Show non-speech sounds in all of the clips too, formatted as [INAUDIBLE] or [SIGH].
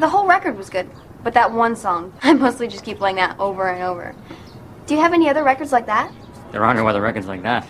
the whole record was good, but that one song, [LAUGHS] I mostly just keep playing that over and over. Do you have any other records like that? There aren't no other records like that.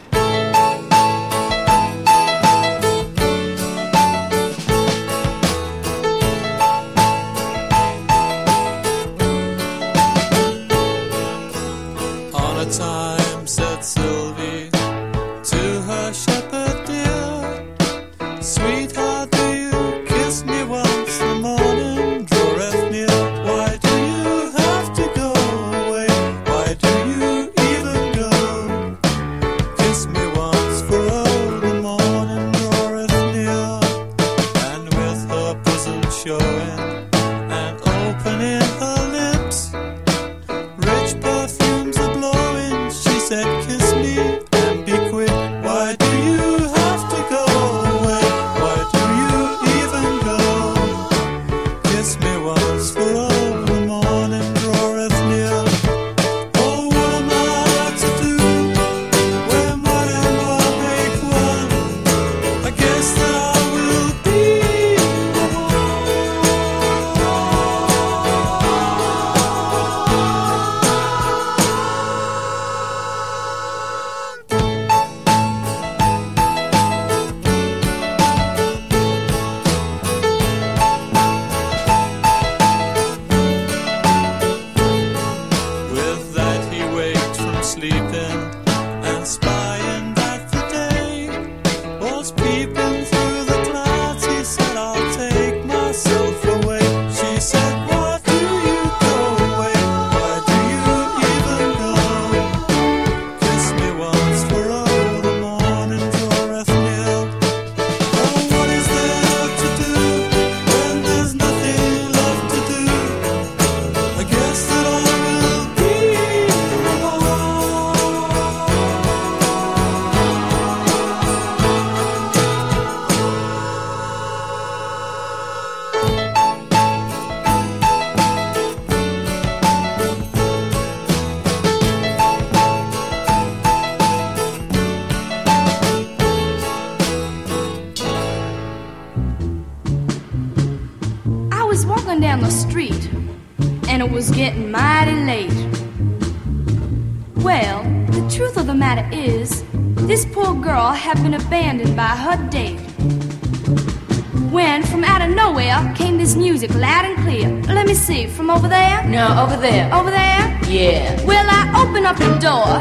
No, over there. Over there? Yeah. Well, I opened up the door,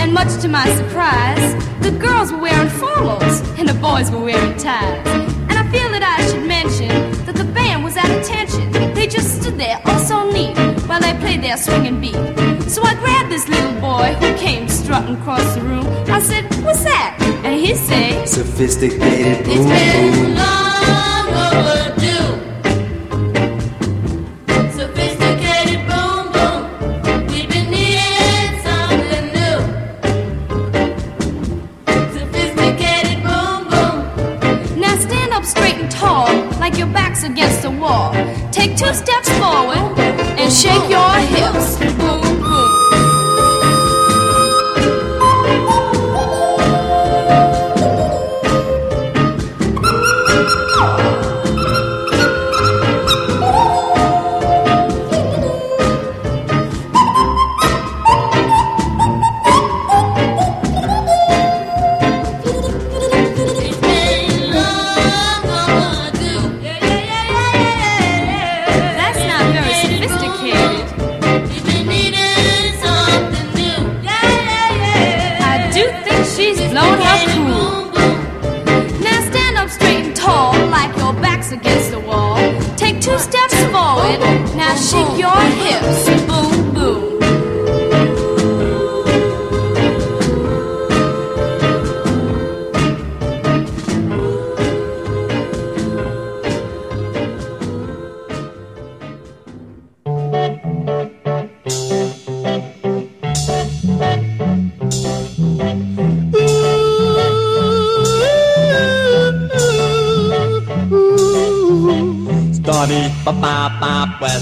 and much to my surprise, the girls were wearing formals and the boys were wearing ties. And I feel that I should mention that the band was at attention. They just stood there, all so neat, while they played their swinging beat. So I grabbed this little boy who came strutting across the room. I said, What's that? And he said, Sophisticated It's been long overdue.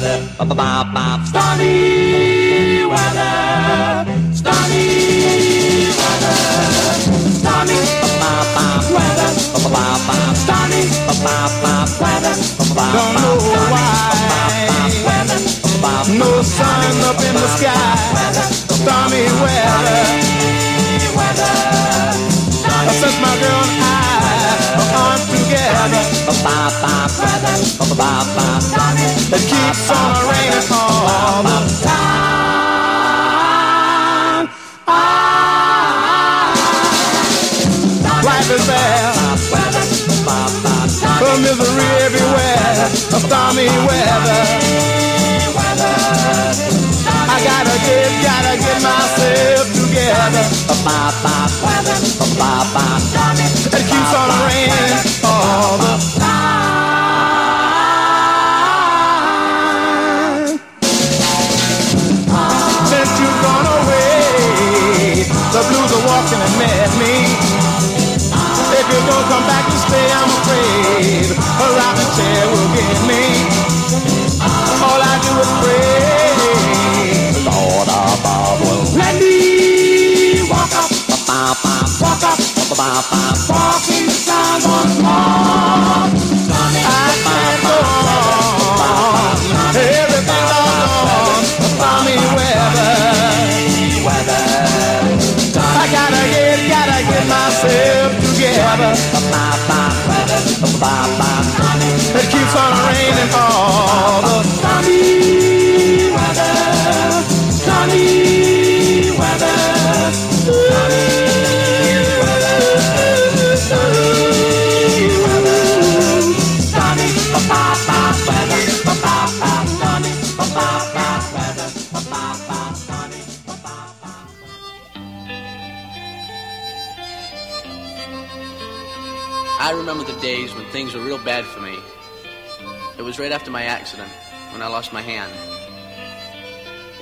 Weather, ba ba ba ba. Stormy weather, stormy weather, stormy ba ba ba weather, ba ba ba ba. Stormy ba ba ba weather, ba ba ba ba. Don't know why. no sun up in the sky. Stormy weather. Since my girl and I together, it keeps on raining all the time. Life is bad. Oh, misery everywhere. Stormy weather. I gotta get, gotta get myself together. It keeps on raining all the days when things were real bad for me. It was right after my accident, when I lost my hand.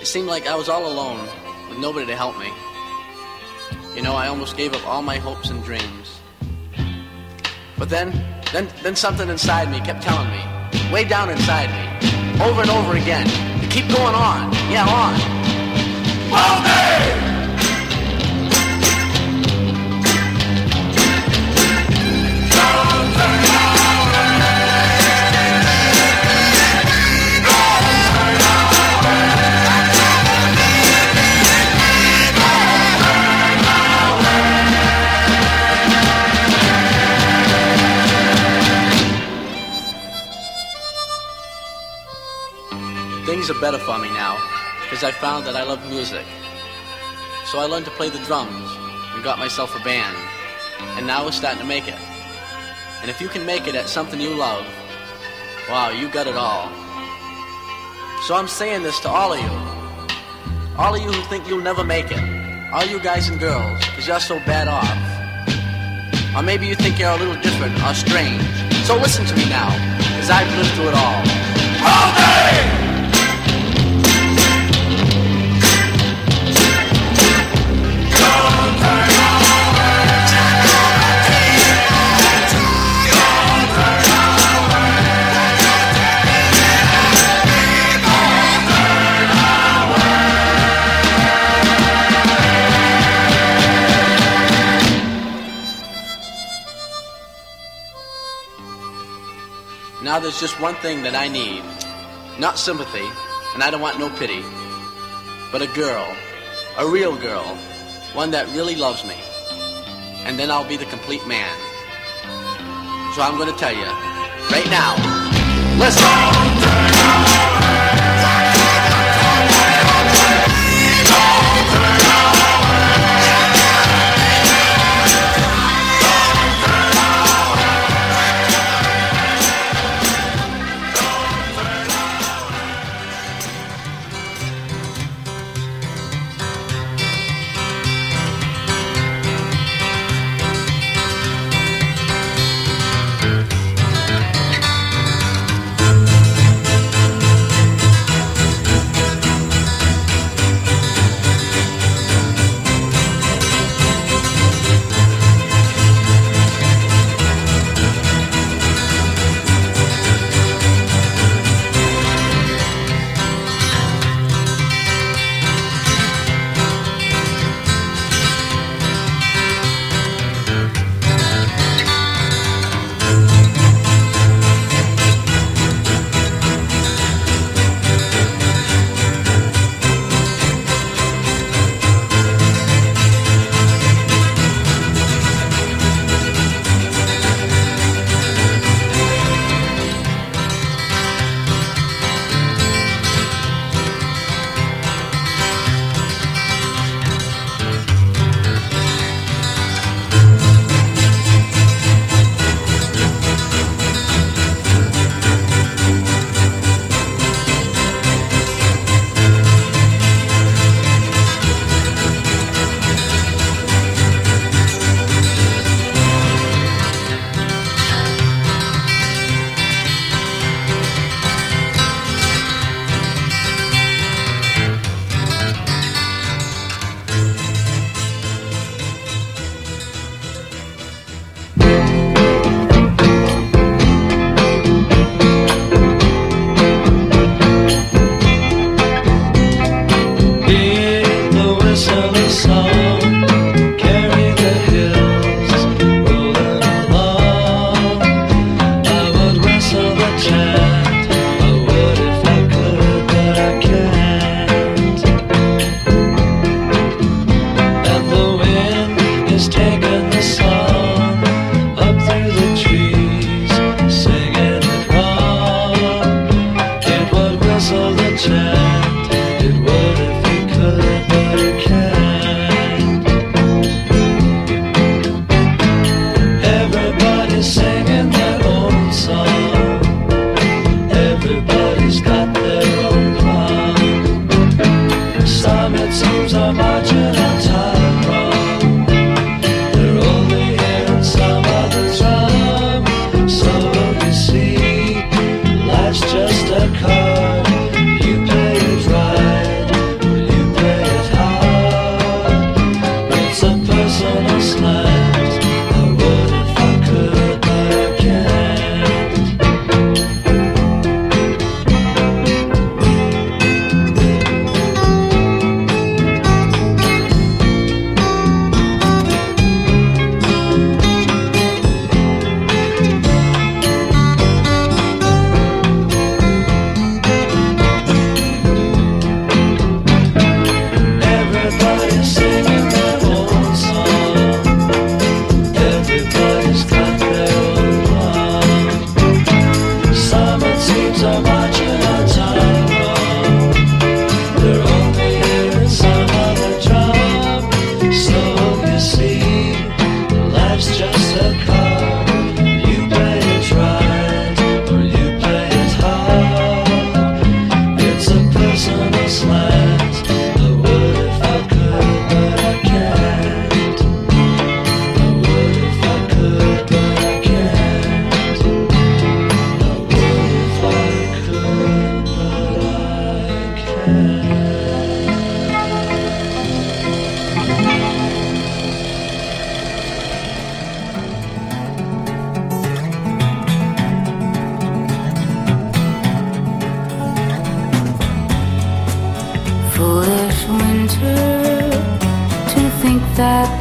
It seemed like I was all alone, with nobody to help me. You know, I almost gave up all my hopes and dreams. But then, then, then something inside me kept telling me, way down inside me, over and over again, to keep going on, yeah, on. Things are better for me now, because I found that I love music. So I learned to play the drums and got myself a band. And now we're starting to make it. And if you can make it at something you love, wow, you got it all. So I'm saying this to all of you. All of you who think you'll never make it. All you guys and girls, because you're so bad off. Or maybe you think you're a little different or strange. So listen to me now, because I've lived through it all. All Now there's just one thing that I need. Not sympathy, and I don't want no pity. But a girl. A real girl. One that really loves me. And then I'll be the complete man. So I'm gonna tell you. Right now. Listen!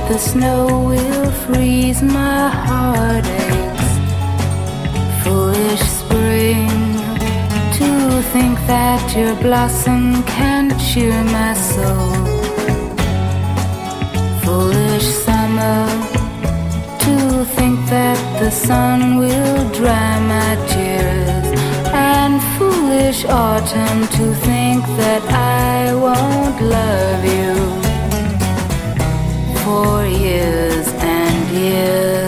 The snow will freeze my heartaches. Foolish spring, to think that your blossom can cheer my soul. Foolish summer, to think that the sun will dry my tears. And foolish autumn, to think that I won't love you for years and years.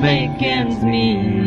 make ends meet.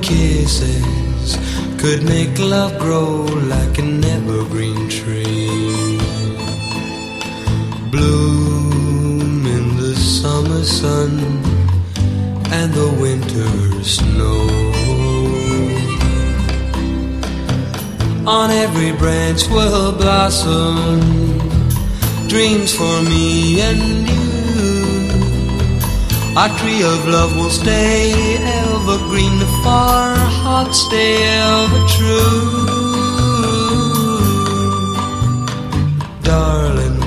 kisses could make love grow like an evergreen tree. Bloom in the summer sun and the winter snow. On every branch will blossom dreams for me and you. Our tree of love will stay ever green, if our hearts stay ever true. Darling,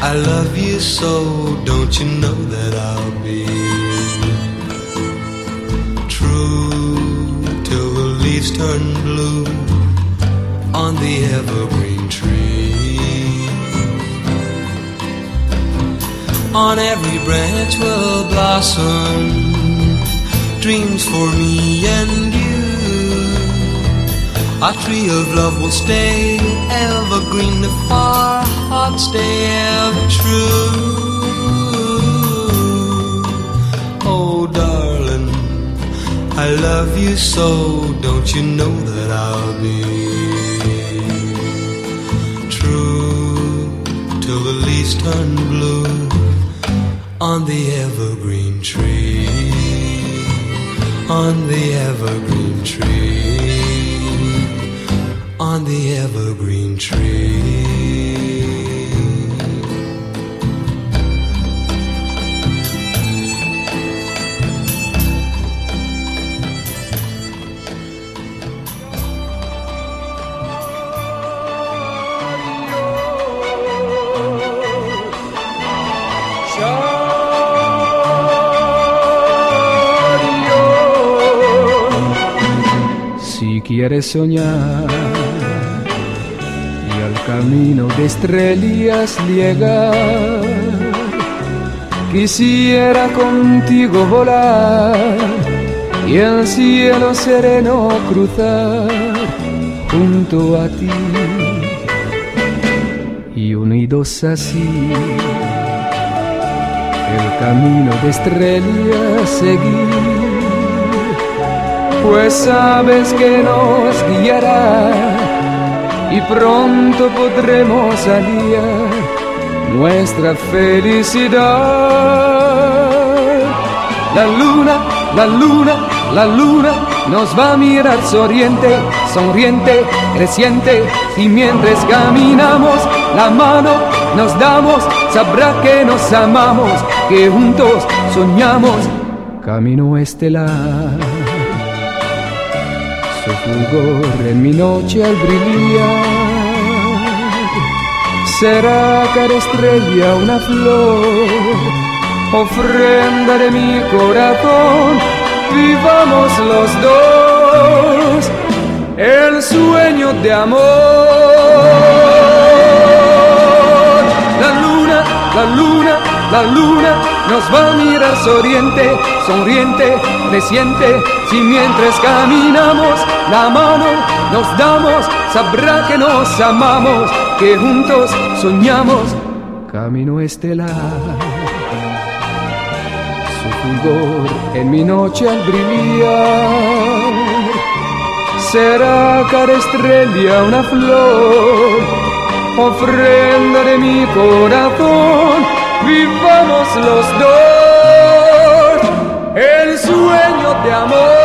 I love you so, don't you know that I'll be true till the leaves turn blue on the evergreen tree. On every branch will blossom dreams for me and you. Our tree of love will stay evergreen if our hearts stay ever true. Oh, darling, I love you so. Don't you know that I'll be true till the leaves turn blue on the evergreen tree? on the evergreen tree, on the evergreen tree. Oh! Si quieres soñar. Y al camino de estrellas llegar, quisiera contigo volar y el cielo sereno cruzar junto a ti. Y unidos así el camino de estrellas seguir pues sabes que nos guiará y pronto podremos aliar nuestra felicidad. La luna, la luna, la luna nos va a mirar sonriente, sonriente, creciente, y mientras caminamos la mano nos damos, sabrá que nos amamos, que juntos soñamos. Camino estelar su fulgor en mi noche al brillar. Será cada estrella una flor, ofrenda de mi corazón, vivamos los dos el sueño de amor. La luna, la luna, la luna nos va a mirar sonriente, sonriente, creciente, si mientras caminamos la mano nos damos, sabrá que nos amamos, que juntos soñamos camino estelar. Su fulgor en mi noche al brillar, será cada estrella una flor, ofrenda de mi corazón, vivamos los dos el sueño de amor.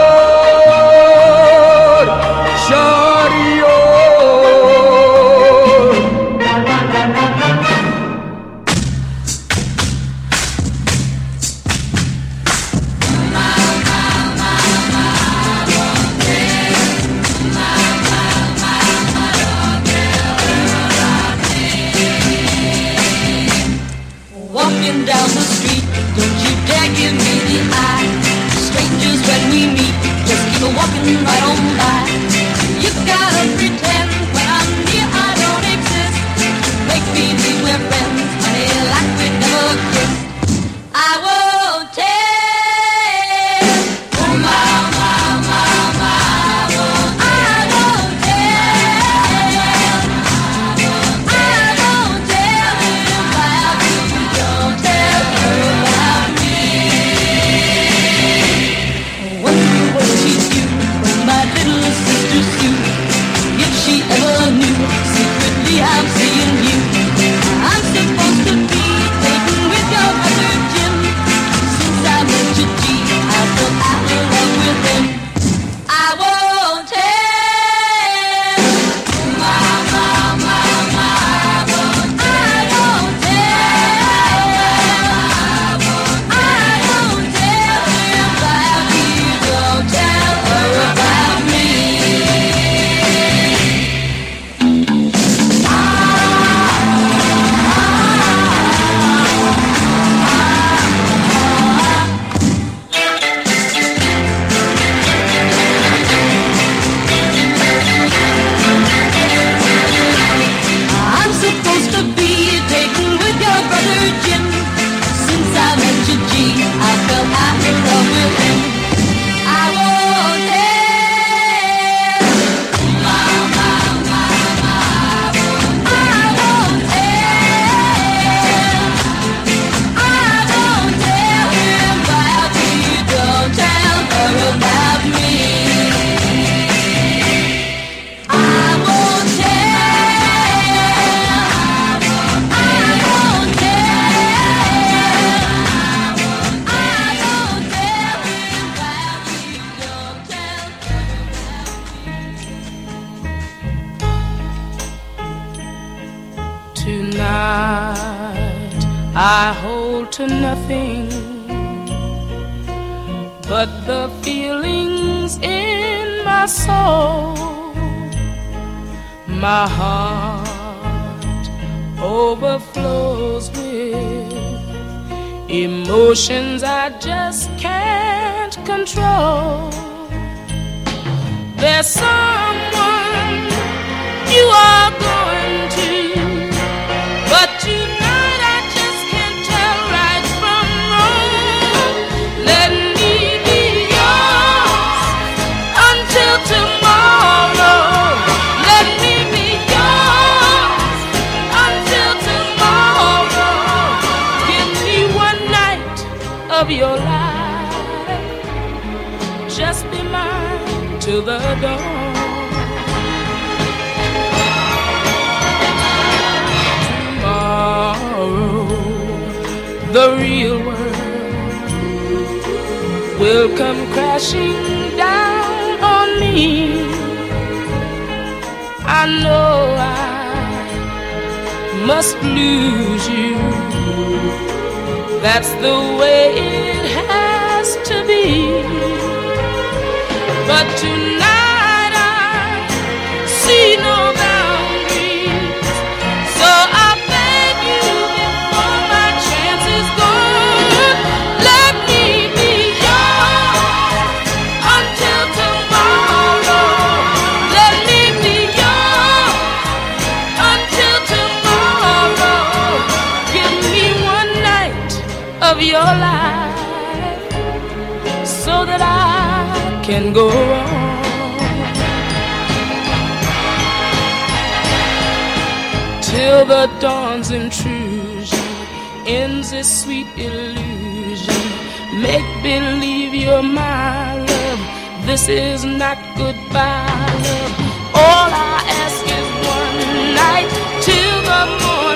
To but the feelings in my soul. My heart overflows with emotions I just can't control. There's someone you are going the real world will come crashing down on me. I know I must lose you. That's the way it has to be. But tonight till the dawn's intrusion ends this sweet illusion. Make believe you're my love. This is not goodbye, love. All I ask is one night till the morning.